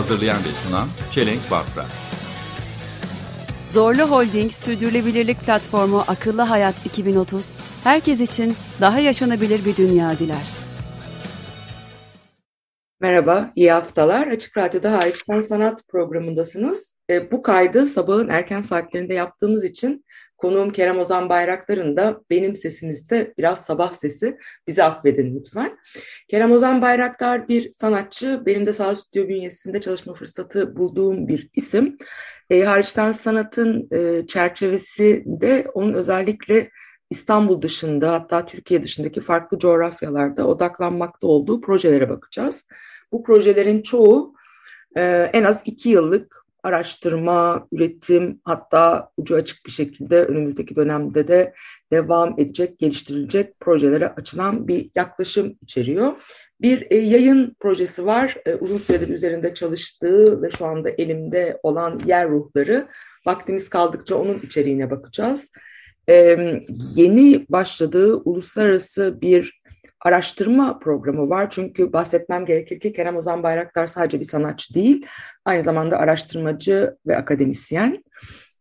Hazırlayan ve sunan Çelenk Bafra. Zorlu Holding Sürdürülebilirlik Platformu Akıllı Hayat 2030, herkes için daha yaşanabilir bir dünya diler. Merhaba, iyi haftalar. Açık Radyo'da Hariçten Sanat programındasınız. E, bu kaydı sabahın erken saatlerinde yaptığımız için konuğum Kerem Ozan Bayraktar'ın da benim sesimizde biraz sabah sesi. Bizi affedin lütfen. Kerem Ozan Bayraktar bir sanatçı. Benim de Sağ Stüdyo bünyesinde çalışma fırsatı bulduğum bir isim. E, hariçten sanatın e, çerçevesinde onun özellikle İstanbul dışında hatta Türkiye dışındaki farklı coğrafyalarda odaklanmakta olduğu projelere bakacağız. Bu projelerin çoğu e, en az iki yıllık araştırma, üretim hatta ucu açık bir şekilde önümüzdeki dönemde de devam edecek, geliştirilecek projelere açılan bir yaklaşım içeriyor. Bir e, yayın projesi var. E, uzun süredir üzerinde çalıştığı ve şu anda elimde olan yer ruhları. Vaktimiz kaldıkça onun içeriğine bakacağız. E, yeni başladığı uluslararası bir araştırma programı var. Çünkü bahsetmem gerekir ki Kerem Ozan Bayraktar sadece bir sanatçı değil, aynı zamanda araştırmacı ve akademisyen.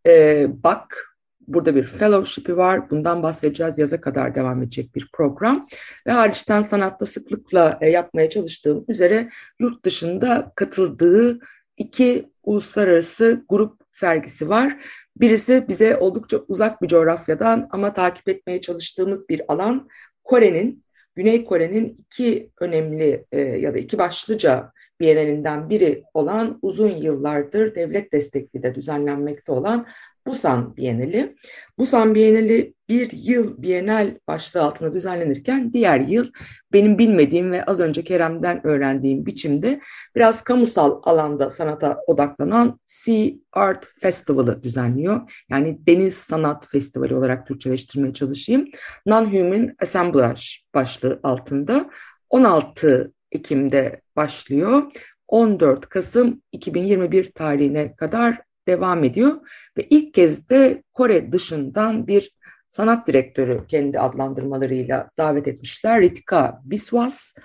E, BAK Burada bir fellowship'i var. Bundan bahsedeceğiz. Yaza kadar devam edecek bir program. Ve hariçten sanatta sıklıkla e, yapmaya çalıştığım üzere yurt dışında katıldığı iki uluslararası grup sergisi var. Birisi bize oldukça uzak bir coğrafyadan ama takip etmeye çalıştığımız bir alan. Kore'nin, Güney Kore'nin iki önemli e, ya da iki başlıca Bienalinden biri olan uzun yıllardır devlet destekli de düzenlenmekte olan Busan Bienali. Busan Bienali bir yıl Bienal başlığı altında düzenlenirken diğer yıl benim bilmediğim ve az önce Kerem'den öğrendiğim biçimde biraz kamusal alanda sanata odaklanan Sea Art Festival'ı düzenliyor. Yani Deniz Sanat Festivali olarak Türkçeleştirmeye çalışayım. Non-Human Assemblage başlığı altında 16 Ekim'de başlıyor. 14 Kasım 2021 tarihine kadar devam ediyor ve ilk kez de Kore dışından bir sanat direktörü kendi adlandırmalarıyla davet etmişler. Ritika Biswas,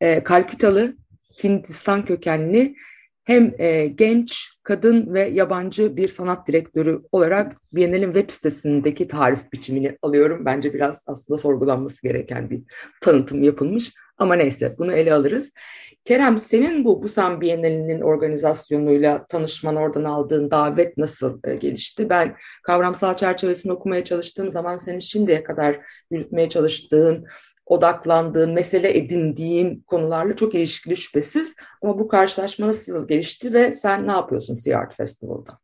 e, Kalkütalı, Hindistan kökenli hem e, genç, kadın ve yabancı bir sanat direktörü olarak Biennale'in web sitesindeki tarif biçimini alıyorum. Bence biraz aslında sorgulanması gereken bir tanıtım yapılmış. Ama neyse bunu ele alırız. Kerem senin bu Busan Bienalinin organizasyonuyla tanışman oradan aldığın davet nasıl e, gelişti? Ben kavramsal çerçevesini okumaya çalıştığım zaman senin şimdiye kadar yürütmeye çalıştığın, odaklandığın, mesele edindiğin konularla çok ilişkili şüphesiz. Ama bu karşılaşma nasıl gelişti ve sen ne yapıyorsun Sea Art Festival'da?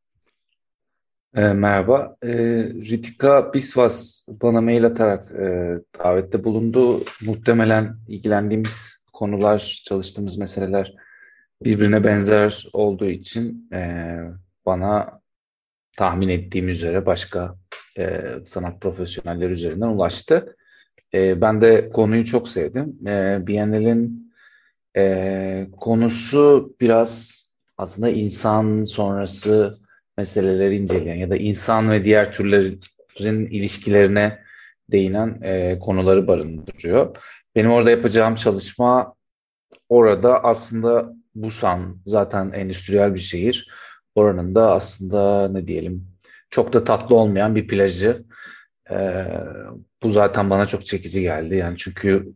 E, merhaba, e, Ritika Biswas bana mail atarak e, davette bulundu. Muhtemelen ilgilendiğimiz konular, çalıştığımız meseleler birbirine benzer olduğu için e, bana tahmin ettiğim üzere başka e, sanat profesyonelleri üzerinden ulaştı. E, ben de konuyu çok sevdim. E, Biennale'in e, konusu biraz aslında insan sonrası meseleleri inceleyen ya da insan ve diğer türlerin ilişkilerine değinen e, konuları barındırıyor. Benim orada yapacağım çalışma orada aslında Busan zaten endüstriyel bir şehir. Oranın da aslında ne diyelim çok da tatlı olmayan bir plajı. E, bu zaten bana çok çekici geldi. Yani çünkü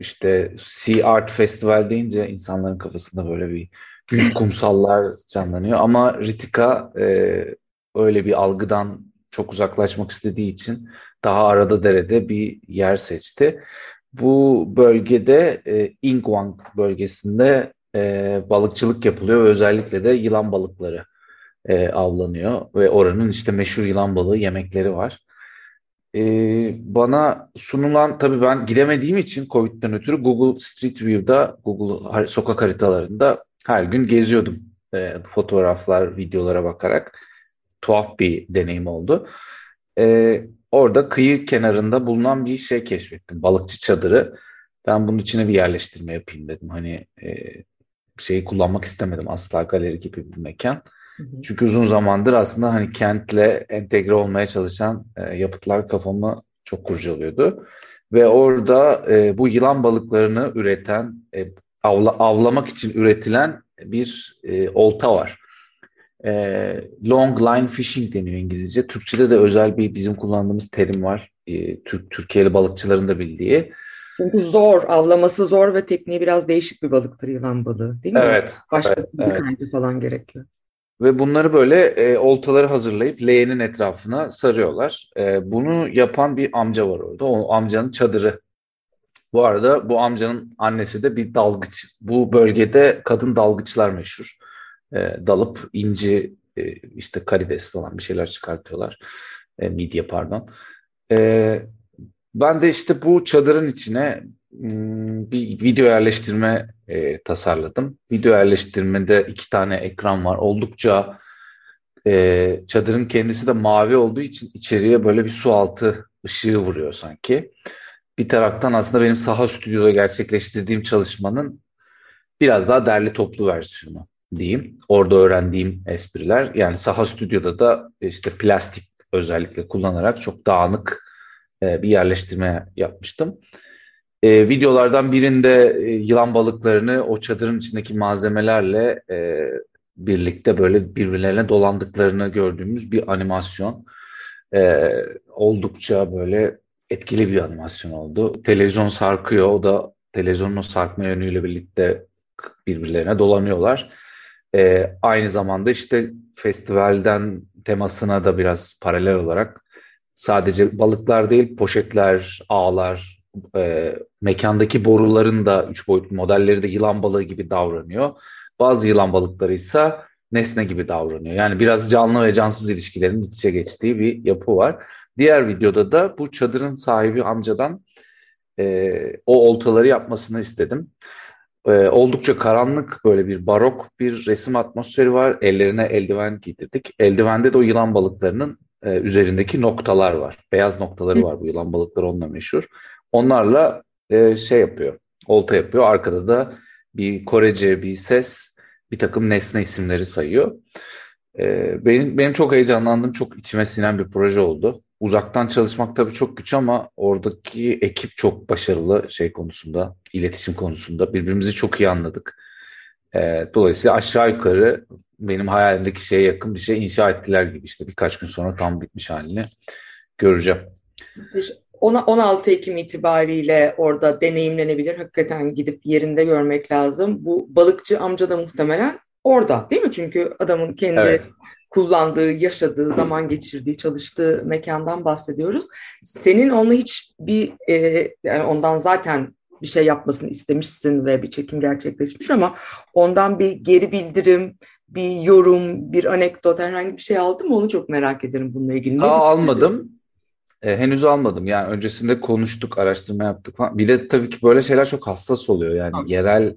işte Sea Art Festival deyince insanların kafasında böyle bir büyük kumsallar canlanıyor. Ama Ritika e, öyle bir algıdan çok uzaklaşmak istediği için daha arada derede bir yer seçti. Bu bölgede e, Ingwang bölgesinde e, balıkçılık yapılıyor ve özellikle de yılan balıkları e, avlanıyor ve oranın işte meşhur yılan balığı yemekleri var. E, bana sunulan tabii ben gidemediğim için Covid'den ötürü Google Street View'da, Google sokak haritalarında her gün geziyordum e, fotoğraflar, videolara bakarak tuhaf bir deneyim oldu. E, orada kıyı kenarında bulunan bir şey keşfettim. Balıkçı çadırı. Ben bunun içine bir yerleştirme yapayım dedim. Hani e, şeyi kullanmak istemedim asla galeri gibi bir mekan. Çünkü uzun zamandır aslında hani kentle entegre olmaya çalışan e, yapıtlar kafamı çok kurcalıyordu. Ve orada e, bu yılan balıklarını üreten, e, avla, avlamak için üretilen bir e, olta var. E, long line fishing deniyor İngilizce. Türkçe'de de özel bir bizim kullandığımız terim var. E, Türk Türkiye'li balıkçıların da bildiği. Çünkü zor, avlaması zor ve tekniği biraz değişik bir balıktır yılan balığı, değil mi? Evet, Başka evet, bir evet. kaydı falan gerekiyor. Ve bunları böyle e, oltaları hazırlayıp leğenin etrafına sarıyorlar. E, bunu yapan bir amca var orada. O amcanın çadırı. Bu arada bu amcanın annesi de bir dalgıç. Bu bölgede kadın dalgıçlar meşhur. E, dalıp inci, e, işte karides falan bir şeyler çıkartıyorlar. E, midye pardon. E, ben de işte bu çadırın içine hmm, bir video yerleştirme e, tasarladım. Video yerleştirmede iki tane ekran var. Oldukça e, çadırın kendisi de mavi olduğu için içeriye böyle bir su altı ışığı vuruyor sanki. Bir taraftan aslında benim saha stüdyoda gerçekleştirdiğim çalışmanın biraz daha derli toplu versiyonu diyeyim. Orada öğrendiğim espriler. Yani saha stüdyoda da işte plastik özellikle kullanarak çok dağınık e, bir yerleştirme yapmıştım. E, videolardan birinde e, yılan balıklarını o çadırın içindeki malzemelerle e, birlikte böyle birbirlerine dolandıklarını gördüğümüz bir animasyon. E, oldukça böyle etkili bir animasyon oldu. Televizyon sarkıyor, o da televizyonun sarkma yönüyle birlikte birbirlerine dolanıyorlar. E, aynı zamanda işte festivalden temasına da biraz paralel olarak sadece balıklar değil, poşetler, ağlar, e, mekandaki boruların da üç boyutlu modelleri de yılan balığı gibi davranıyor. Bazı yılan balıkları ise nesne gibi davranıyor. Yani biraz canlı ve cansız ilişkilerin iç içe geçtiği bir yapı var. Diğer videoda da bu çadırın sahibi amcadan e, o oltaları yapmasını istedim. E, oldukça karanlık böyle bir barok bir resim atmosferi var. Ellerine eldiven giydirdik. Eldivende de o yılan balıklarının e, üzerindeki noktalar var. Beyaz noktaları var bu yılan balıkları onunla meşhur. Onlarla e, şey yapıyor, olta yapıyor. Arkada da bir Korece bir ses, bir takım nesne isimleri sayıyor. E, benim, benim çok heyecanlandığım, çok içime sinen bir proje oldu. Uzaktan çalışmak tabii çok güç ama oradaki ekip çok başarılı şey konusunda, iletişim konusunda. Birbirimizi çok iyi anladık. E, dolayısıyla aşağı yukarı benim hayalimdeki şeye yakın bir şey inşa ettiler gibi işte birkaç gün sonra tam bitmiş halini göreceğim. İşte ona- 16 Ekim itibariyle orada deneyimlenebilir. Hakikaten gidip yerinde görmek lazım. Bu balıkçı amca da muhtemelen orada değil mi? Çünkü adamın kendi Evet. Kullandığı, yaşadığı, zaman geçirdiği, çalıştığı mekandan bahsediyoruz. Senin onunla hiç bir e, yani ondan zaten bir şey yapmasını istemişsin ve bir çekim gerçekleşmiş ama ondan bir geri bildirim, bir yorum, bir anekdot herhangi bir şey aldın mı? Onu çok merak ederim bununla ilgili. Ne Aa, almadım. E, henüz almadım. Yani öncesinde konuştuk, araştırma yaptık falan. Bir de tabii ki böyle şeyler çok hassas oluyor. Yani Tabii. yerel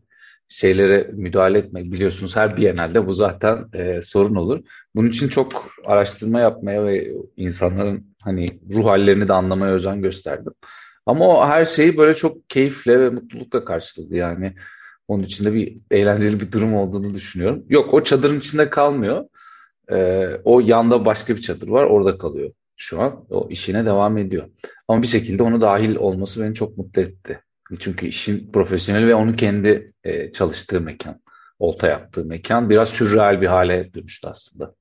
şeylere müdahale etmek biliyorsunuz her Biennale'de bu zaten e, sorun olur. Bunun için çok araştırma yapmaya ve insanların hani ruh hallerini de anlamaya özen gösterdim. Ama o her şeyi böyle çok keyifle ve mutlulukla karşıladı yani. Onun içinde bir eğlenceli bir durum olduğunu düşünüyorum. Yok o çadırın içinde kalmıyor. E, o yanda başka bir çadır var orada kalıyor şu an. O işine devam ediyor. Ama bir şekilde onu dahil olması beni çok mutlu etti. Çünkü işin profesyoneli ve onun kendi e, çalıştığı mekan, olta yaptığı mekan biraz sürreal bir hale dönüştü aslında.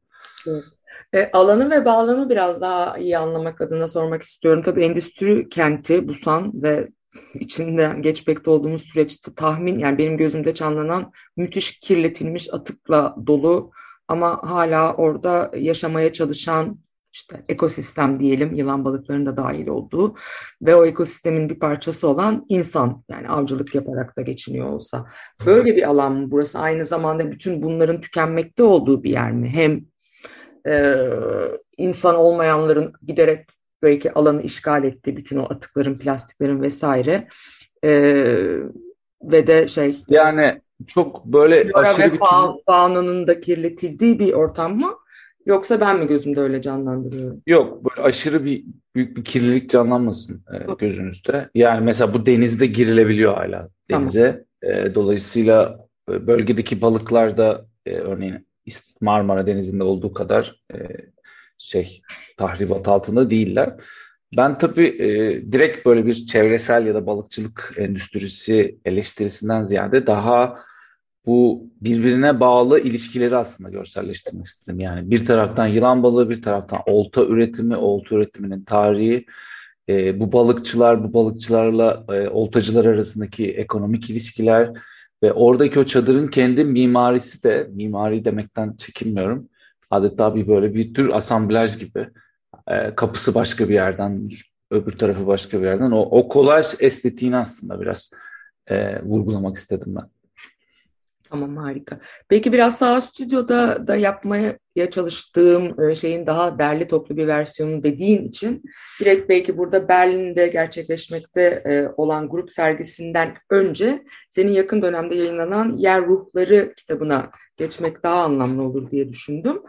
E, alanı ve bağlamı biraz daha iyi anlamak adına sormak istiyorum. Tabii endüstri kenti Busan ve içinden geçmekte olduğumuz süreçte tahmin yani benim gözümde canlanan müthiş kirletilmiş atıkla dolu ama hala orada yaşamaya çalışan işte ekosistem diyelim yılan balıklarının da dahil olduğu ve o ekosistemin bir parçası olan insan yani avcılık yaparak da geçiniyor olsa. Böyle bir alan mı burası? Aynı zamanda bütün bunların tükenmekte olduğu bir yer mi? Hem e, insan olmayanların giderek belki alanı işgal ettiği bütün o atıkların, plastiklerin vesaire e, ve de şey Yani Çok böyle aşırı ve bir fa- faunanın da kirletildiği bir ortam mı? Yoksa ben mi gözümde öyle canlandırıyorum? Yok, böyle aşırı bir büyük bir kirlilik canlanmasın e, gözünüzde. Yani mesela bu denizde girilebiliyor hala Tamam. denize. E, dolayısıyla e, bölgedeki balıklar da e, örneğin Marmara Denizi'nde olduğu kadar e, şey tahribat altında değiller. Ben tabii e, direkt böyle bir çevresel ya da balıkçılık endüstrisi eleştirisinden ziyade daha bu birbirine bağlı ilişkileri aslında görselleştirmek istedim. Yani bir taraftan yılan balığı, bir taraftan olta üretimi, olta üretiminin tarihi, e, bu balıkçılar, bu balıkçılarla e, oltacılar arasındaki ekonomik ilişkiler ve oradaki o çadırın kendi mimarisi de, mimari demekten çekinmiyorum. Adeta bir böyle bir tür asamblaj gibi. E, kapısı başka bir yerden, öbür tarafı başka bir yerden. O, o kolaj estetiğini aslında biraz e, vurgulamak istedim ben. Tamam harika. Peki biraz sağ stüdyoda da yapmaya çalıştığım e, şeyin daha derli toplu bir versiyonu dediğin için direkt belki burada Berlin'de gerçekleşmekte e, olan grup sergisinden önce senin yakın dönemde yayınlanan Yer Ruhları kitabına geçmek daha anlamlı olur diye düşündüm.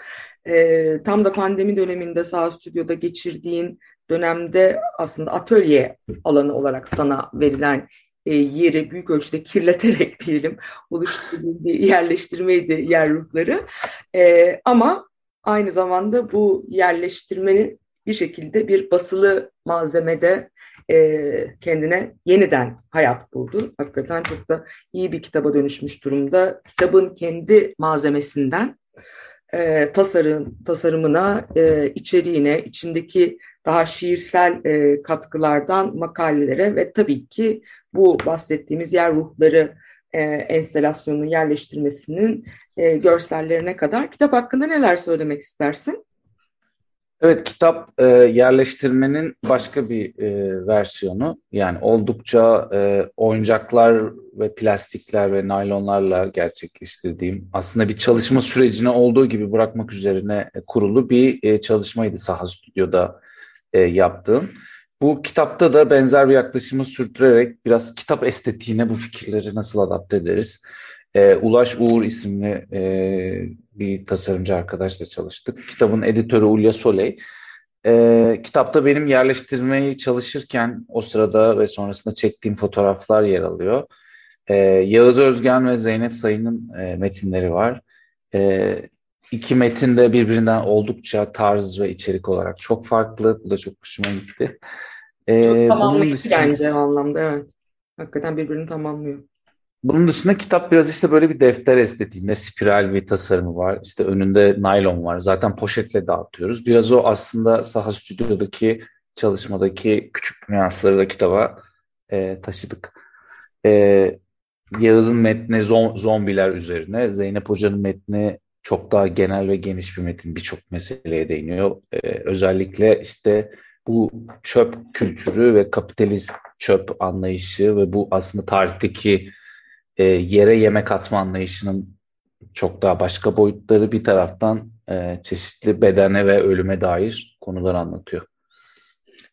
E, tam da pandemi döneminde sağ stüdyoda geçirdiğin dönemde aslında atölye alanı olarak sana verilen e, yeri büyük ölçüde kirleterek diyelim oluşturduğu bir yerleştirmeydi yer ruhları. E, ama aynı zamanda bu yerleştirmenin bir şekilde bir basılı malzemede e, kendine yeniden hayat buldu. Hakikaten çok da iyi bir kitaba dönüşmüş durumda. Kitabın kendi malzemesinden e, tasarım tasarımına, e, içeriğine, içindeki daha şiirsel e, katkılardan makalelere ve tabii ki bu bahsettiğimiz yer ruhları e, enstelasyonunun yerleştirmesinin e, görsellerine kadar kitap hakkında neler söylemek istersin? Evet, kitap e, yerleştirmenin başka bir e, versiyonu. Yani oldukça e, oyuncaklar ve plastikler ve naylonlarla gerçekleştirdiğim aslında bir çalışma sürecine olduğu gibi bırakmak üzerine kurulu bir e, çalışmaydı Saha Stüdyo'da e, yaptığım. Bu kitapta da benzer bir yaklaşımı sürdürerek biraz kitap estetiğine bu fikirleri nasıl adapte ederiz? E, Ulaş Uğur isimli e, bir tasarımcı arkadaşla çalıştık. Kitabın editörü Ulya Soley. E, kitapta benim yerleştirmeyi çalışırken o sırada ve sonrasında çektiğim fotoğraflar yer alıyor. E, Yağız Özgen ve Zeynep Sayın'ın e, metinleri var. E, iki metin de birbirinden oldukça tarz ve içerik olarak çok farklı. Bu da çok hoşuma gitti. E, Çok tamamlayıcı dışında- bence o anlamda evet. Hakikaten birbirini tamamlıyor. Bunun dışında kitap biraz işte böyle bir defter estetiğinde spiral bir tasarımı var. İşte önünde naylon var. Zaten poşetle dağıtıyoruz. Biraz o aslında Saha Stüdyo'daki çalışmadaki küçük nüansları da kitaba e, taşıdık. E, Yağız'ın metni zom- zombiler üzerine. Zeynep Hoca'nın metni çok daha genel ve geniş bir metin. Birçok meseleye değiniyor. E, özellikle işte bu çöp kültürü ve kapitalist çöp anlayışı ve bu aslında tarihteki e, yere yemek atma anlayışının çok daha başka boyutları bir taraftan e, çeşitli bedene ve ölüme dair konular anlatıyor.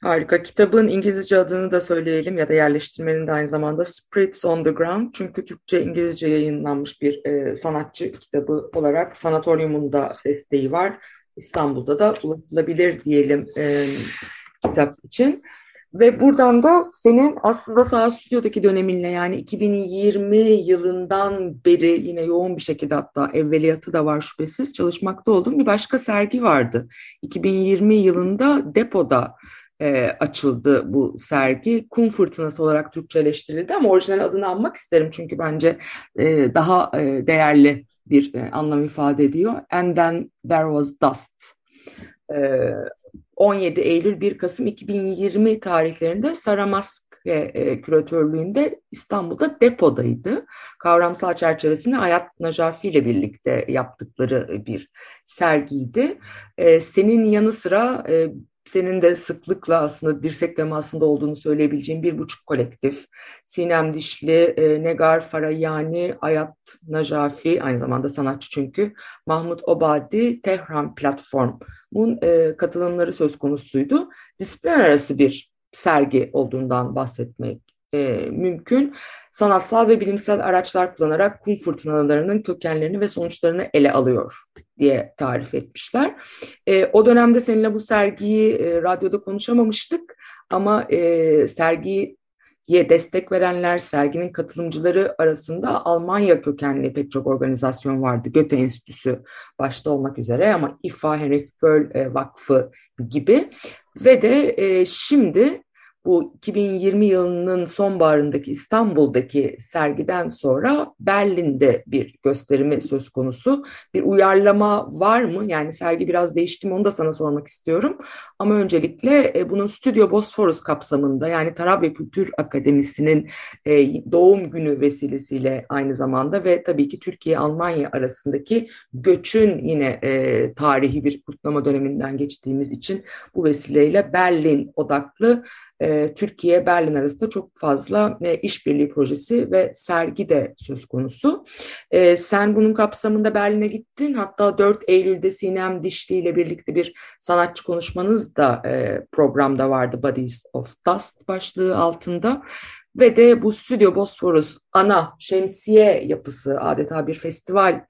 Harika. Kitabın İngilizce adını da söyleyelim ya da yerleştirmenin de aynı zamanda Spirits on the Ground. Çünkü Türkçe İngilizce yayınlanmış bir e, sanatçı kitabı olarak Sanatoryum'un da desteği var. İstanbul'da da ulaşılabilir diyelim e, kitap için. Ve buradan da senin aslında Sağ Stüdyo'daki döneminle yani 2020 yılından beri yine yoğun bir şekilde hatta evveliyatı da var şüphesiz çalışmakta olduğum bir başka sergi vardı. 2020 yılında depoda e, açıldı bu sergi. Kum Fırtınası olarak Türkçeleştirildi ama orijinal adını anmak isterim çünkü bence e, daha e, değerli bir e, anlam ifade ediyor. And then there was dust. E, 17 Eylül 1 Kasım 2020 tarihlerinde Saramaske e, küratörlüğünde İstanbul'da depodaydı. Kavramsal çerçevesinde Hayat Nacafi ile birlikte yaptıkları bir sergiydi. E, senin yanı sıra e, senin de sıklıkla aslında dirsek temasında olduğunu söyleyebileceğim bir buçuk kolektif. Sinem Dişli, e, Negar Farayani, Ayat Nacafi, aynı zamanda sanatçı çünkü, Mahmut Obadi, Tehran Platform'un e, katılımları söz konusuydu. Disiplin arası bir sergi olduğundan bahsetmek e, mümkün. Sanatsal ve bilimsel araçlar kullanarak kum fırtınalarının kökenlerini ve sonuçlarını ele alıyor diye tarif etmişler. E, o dönemde seninle bu sergiyi e, radyoda konuşamamıştık ama e, sergiyi destek verenler, serginin katılımcıları arasında Almanya kökenli pek çok organizasyon vardı. Göte Enstitüsü başta olmak üzere ama İFA, Henrik Böll e, Vakfı gibi. Ve de e, şimdi bu 2020 yılının sonbaharındaki İstanbul'daki sergiden sonra Berlin'de bir gösterimi söz konusu. Bir uyarlama var mı? Yani sergi biraz değişti mi onu da sana sormak istiyorum. Ama öncelikle e, bunun Stüdyo Bosforus kapsamında yani Tarabya Kültür Akademisi'nin e, doğum günü vesilesiyle aynı zamanda ve tabii ki Türkiye-Almanya arasındaki göçün yine e, tarihi bir kutlama döneminden geçtiğimiz için bu vesileyle Berlin odaklı e, Türkiye Berlin arasında çok fazla e, işbirliği projesi ve sergi de söz konusu. E, sen bunun kapsamında Berlin'e gittin. Hatta 4 Eylül'de Sinem Dişli ile birlikte bir sanatçı konuşmanız da e, programda vardı Bodies of Dust başlığı altında. Ve de bu Stüdyo Bosforus ana şemsiye yapısı adeta bir festivalle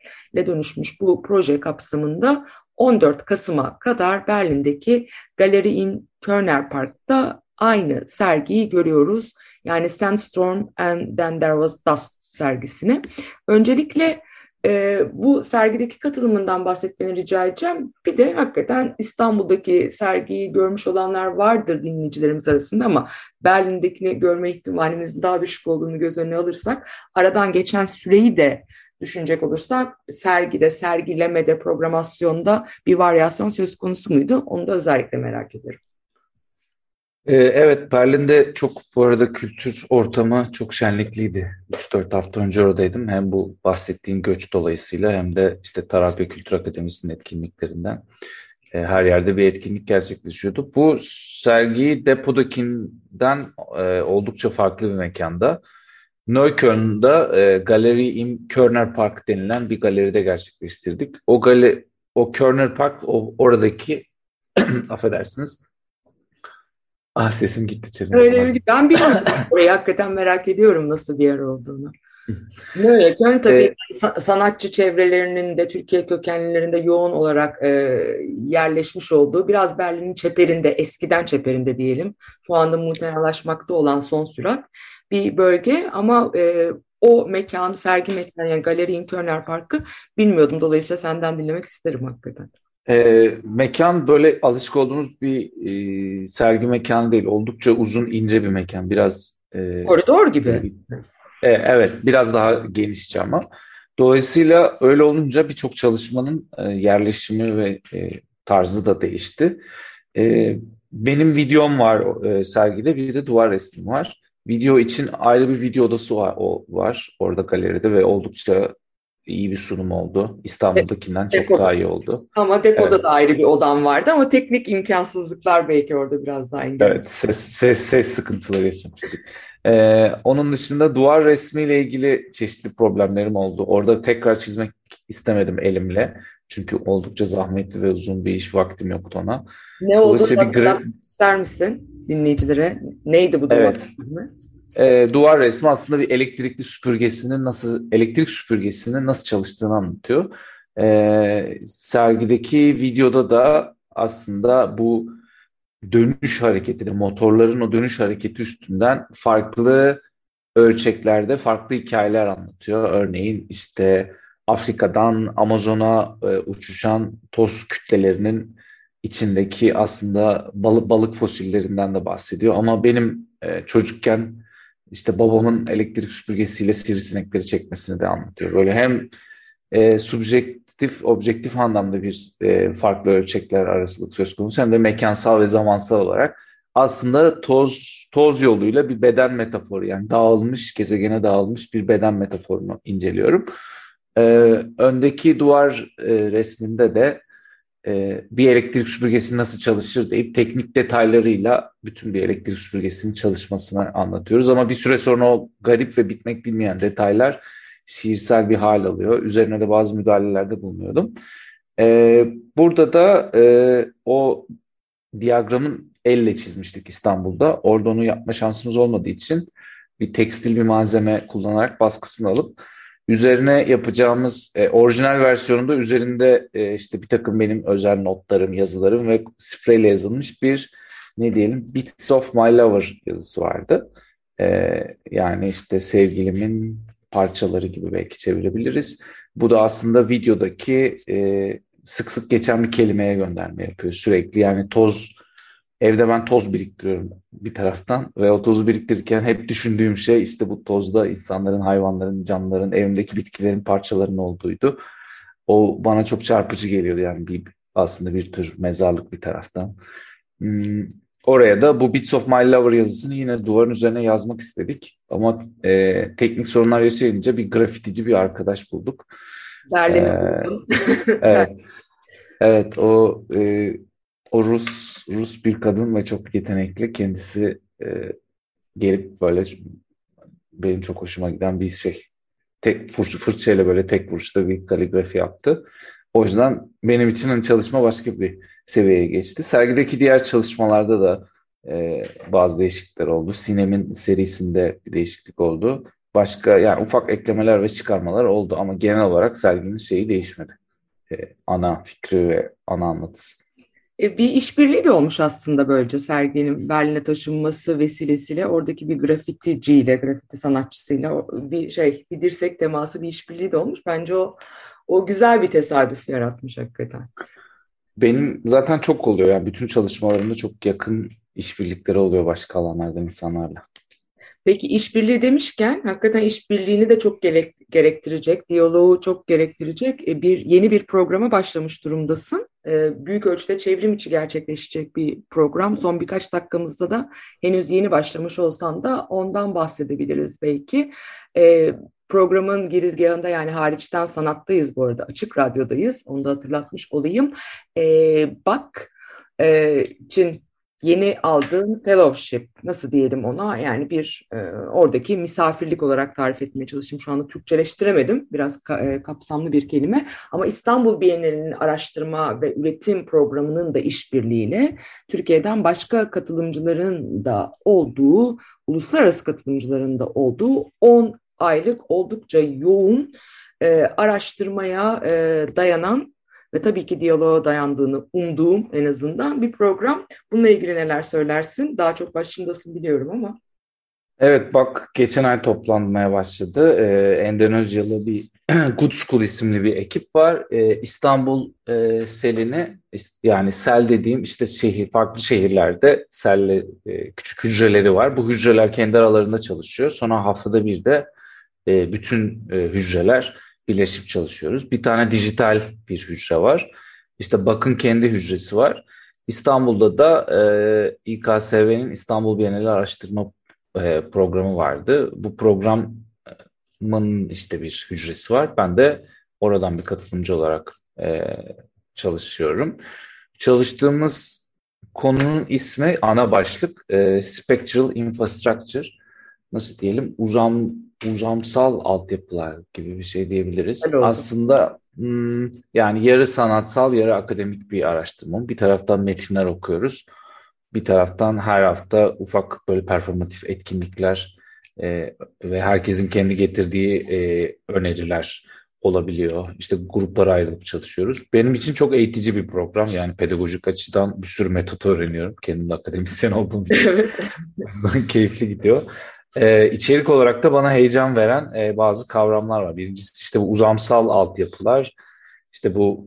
dönüşmüş bu proje kapsamında 14 Kasım'a kadar Berlin'deki Galeri in Körner Park'ta aynı sergiyi görüyoruz. Yani Sandstorm and Then There Was Dust sergisini. Öncelikle e, bu sergideki katılımından bahsetmeni rica edeceğim. Bir de hakikaten İstanbul'daki sergiyi görmüş olanlar vardır dinleyicilerimiz arasında ama Berlin'dekini görme ihtimalimizin daha düşük olduğunu göz önüne alırsak aradan geçen süreyi de düşünecek olursak sergide, sergilemede, programasyonda bir varyasyon söz konusu muydu? Onu da özellikle merak ederim. Ee, evet, Berlin'de çok bu arada kültür ortamı çok şenlikliydi. 3-4 hafta önce oradaydım. Hem bu bahsettiğim göç dolayısıyla hem de işte Tarabya Kültür Akademisi'nin etkinliklerinden e, her yerde bir etkinlik gerçekleşiyordu. Bu sergi depodakinden e, oldukça farklı bir mekanda. Neukölln'da e, Galeri im Körner Park denilen bir galeride gerçekleştirdik. O galeri, o Körner Park o, oradaki affedersiniz Ah sesim gitti çevirdim. Öyle bir, ben bilmiyorum. Orayı hakikaten merak ediyorum nasıl bir yer olduğunu. Yani tabii ee, sanatçı çevrelerinin de Türkiye kökenlilerinde yoğun olarak e, yerleşmiş olduğu biraz Berlin'in çeperinde, eskiden çeperinde diyelim, şu anda muhtemelaşmakta olan son sürat bir bölge ama e, o mekanı, sergi mekanı yani Galeri İnkörner Parkı bilmiyordum. Dolayısıyla senden dinlemek isterim hakikaten. E, mekan böyle alışık olduğumuz bir e, sergi mekanı değil. Oldukça uzun, ince bir mekan. Biraz e, koridor gibi. E, evet, biraz daha genişçe ama. Dolayısıyla öyle olunca birçok çalışmanın e, yerleşimi ve e, tarzı da değişti. E, benim videom var e, sergide, bir de duvar resmim var. Video için ayrı bir video odası var, o var orada galeride ve oldukça iyi bir sunum oldu. İstanbul'dakinden çok Depoda. daha iyi oldu. Ama depoda evet. da ayrı bir odam vardı ama teknik imkansızlıklar belki orada biraz daha engel. Evet, ses, ses, ses sıkıntıları yaşamıştık. Ee, onun dışında duvar resmiyle ilgili çeşitli problemlerim oldu. Orada tekrar çizmek istemedim elimle. Çünkü oldukça zahmetli ve uzun bir iş vaktim yoktu ona. Ne oldu? Bir gri... ister misin dinleyicilere? Neydi bu duvar evet. resmi? E, duvar resmi aslında bir elektrikli süpürgesinin nasıl elektrik süpürgesinin nasıl çalıştığını anlatıyor. E, sergideki videoda da aslında bu dönüş hareketini, motorların o dönüş hareketi üstünden farklı ölçeklerde farklı hikayeler anlatıyor. Örneğin işte Afrika'dan Amazon'a e, uçuşan toz kütlelerinin içindeki aslında balık balık fosillerinden de bahsediyor. Ama benim e, çocukken işte babamın elektrik süpürgesiyle sivrisinekleri çekmesini de anlatıyor. Böyle hem e, subjektif, objektif anlamda bir e, farklı ölçekler arasılık söz konusu hem de mekansal ve zamansal olarak aslında toz toz yoluyla bir beden metaforu yani dağılmış, gezegene dağılmış bir beden metaforunu inceliyorum. E, öndeki duvar e, resminde de e, bir elektrik süpürgesi nasıl çalışır deyip teknik detaylarıyla bütün bir elektrik süpürgesinin çalışmasını anlatıyoruz. Ama bir süre sonra o garip ve bitmek bilmeyen detaylar şiirsel bir hal alıyor. Üzerine de bazı müdahalelerde bulunuyordum. E, burada da e, o diyagramın elle çizmiştik İstanbul'da. Orada onu yapma şansımız olmadığı için bir tekstil bir malzeme kullanarak baskısını alıp üzerine yapacağımız e, orijinal versiyonunda üzerinde e, işte bir takım benim özel notlarım, yazılarım ve spreyle yazılmış bir ne diyelim Bits of My Lover yazısı vardı. E, yani işte sevgilimin parçaları gibi belki çevirebiliriz. Bu da aslında videodaki e, sık sık geçen bir kelimeye gönderme yapıyor sürekli. Yani toz Evde ben toz biriktiriyorum bir taraftan ve o tozu biriktirirken hep düşündüğüm şey işte bu tozda insanların, hayvanların, canlıların, evimdeki bitkilerin parçalarının olduğuydu. O bana çok çarpıcı geliyordu yani bir aslında bir tür mezarlık bir taraftan. Hmm, oraya da bu Bits of My Lover yazısını yine duvarın üzerine yazmak istedik. Ama e, teknik sorunlar yaşayınca bir grafitici bir arkadaş bulduk. Berlin'i ee, evet. evet o e, o Rus Rus bir kadın ve çok yetenekli. Kendisi e, gelip böyle benim çok hoşuma giden bir şey. Tek fırça, fırçayla böyle tek vuruşta bir kaligrafi yaptı. O yüzden benim için hani çalışma başka bir seviyeye geçti. Sergideki diğer çalışmalarda da e, bazı değişiklikler oldu. Sinem'in serisinde bir değişiklik oldu. Başka yani ufak eklemeler ve çıkarmalar oldu ama genel olarak serginin şeyi değişmedi. E, ana fikri ve ana anlatısı. E, bir işbirliği de olmuş aslında böylece serginin Berlin'e taşınması vesilesiyle oradaki bir grafiticiyle, grafiti sanatçısıyla bir şey, bir dirsek teması, bir işbirliği de olmuş. Bence o o güzel bir tesadüf yaratmış hakikaten. Benim zaten çok oluyor yani bütün çalışmalarımda çok yakın işbirlikleri oluyor başka alanlarda insanlarla. Peki işbirliği demişken hakikaten işbirliğini de çok gerek, gerektirecek, diyaloğu çok gerektirecek e, bir yeni bir programa başlamış durumdasın. E, büyük ölçüde çevrim içi gerçekleşecek bir program. Son birkaç dakikamızda da henüz yeni başlamış olsan da ondan bahsedebiliriz belki. E, programın girizgahında yani hariçten sanattayız bu arada. Açık Radyo'dayız. Onu da hatırlatmış olayım. Bak için yeni aldığın fellowship nasıl diyelim ona? Yani bir e, oradaki misafirlik olarak tarif etmeye çalışayım. Şu anda Türkçeleştiremedim. Biraz ka, e, kapsamlı bir kelime. Ama İstanbul Bienalinin araştırma ve üretim programının da işbirliğiyle Türkiye'den başka katılımcıların da olduğu uluslararası katılımcıların da olduğu 10 aylık oldukça yoğun e, araştırmaya e, dayanan ve tabii ki diyaloğa dayandığını umduğum en azından bir program. Bununla ilgili neler söylersin? Daha çok başındasın biliyorum ama. Evet bak geçen ay toplanmaya başladı. Ee, Endonezyalı bir Good School isimli bir ekip var. Ee, İstanbul e, selini yani sel dediğim işte şehir farklı şehirlerde selli e, küçük hücreleri var. Bu hücreler kendi aralarında çalışıyor. Sonra haftada bir de e, bütün e, hücreler birleşip çalışıyoruz. Bir tane dijital bir hücre var. İşte Bakın kendi hücresi var. İstanbul'da da e, İKSV'nin İstanbul Bienali Araştırma e, programı vardı. Bu programın işte bir hücresi var. Ben de oradan bir katılımcı olarak e, çalışıyorum. Çalıştığımız konunun ismi ana başlık e, Spectral Infrastructure. Nasıl diyelim? Uzam uzamsal altyapılar gibi bir şey diyebiliriz. Öyle Aslında hmm, yani yarı sanatsal yarı akademik bir araştırma. Bir taraftan metinler okuyoruz. Bir taraftan her hafta ufak böyle performatif etkinlikler e, ve herkesin kendi getirdiği e, öneriler olabiliyor. İşte gruplara ayrılıp çalışıyoruz. Benim için çok eğitici bir program. Yani pedagojik açıdan bir sürü metot öğreniyorum. Kendim de akademisyen olduğum için. o yüzden keyifli gidiyor. Ee, içerik olarak da bana heyecan veren e, bazı kavramlar var. Birincisi işte bu uzamsal altyapılar. İşte bu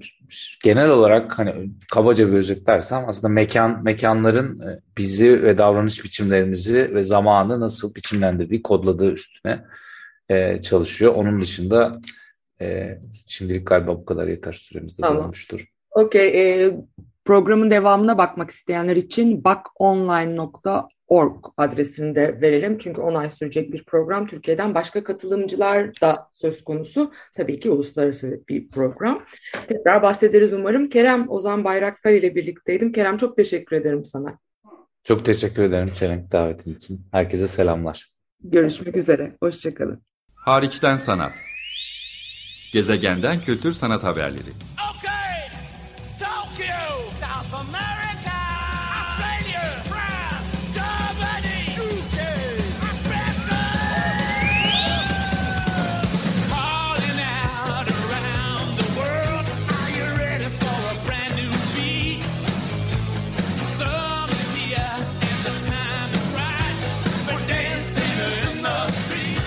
genel olarak hani kabaca bir özetlersem aslında mekan mekanların e, bizi ve davranış biçimlerimizi ve zamanı nasıl biçimlendirdiği, kodladığı üstüne e, çalışıyor. Onun dışında e, şimdilik galiba bu kadar yeter süremiz de Tamam. dolmuştur. Okey, e, programın devamına bakmak isteyenler için bakonline.org adresini de verelim. Çünkü 10 ay sürecek bir program. Türkiye'den başka katılımcılar da söz konusu. Tabii ki uluslararası bir program. Tekrar bahsederiz umarım. Kerem Ozan Bayraktar ile birlikteydim. Kerem çok teşekkür ederim sana. Çok teşekkür ederim Çelenk davetin için. Herkese selamlar. Görüşmek üzere. Hoşçakalın. Hariçten sanat. Gezegenden kültür sanat haberleri.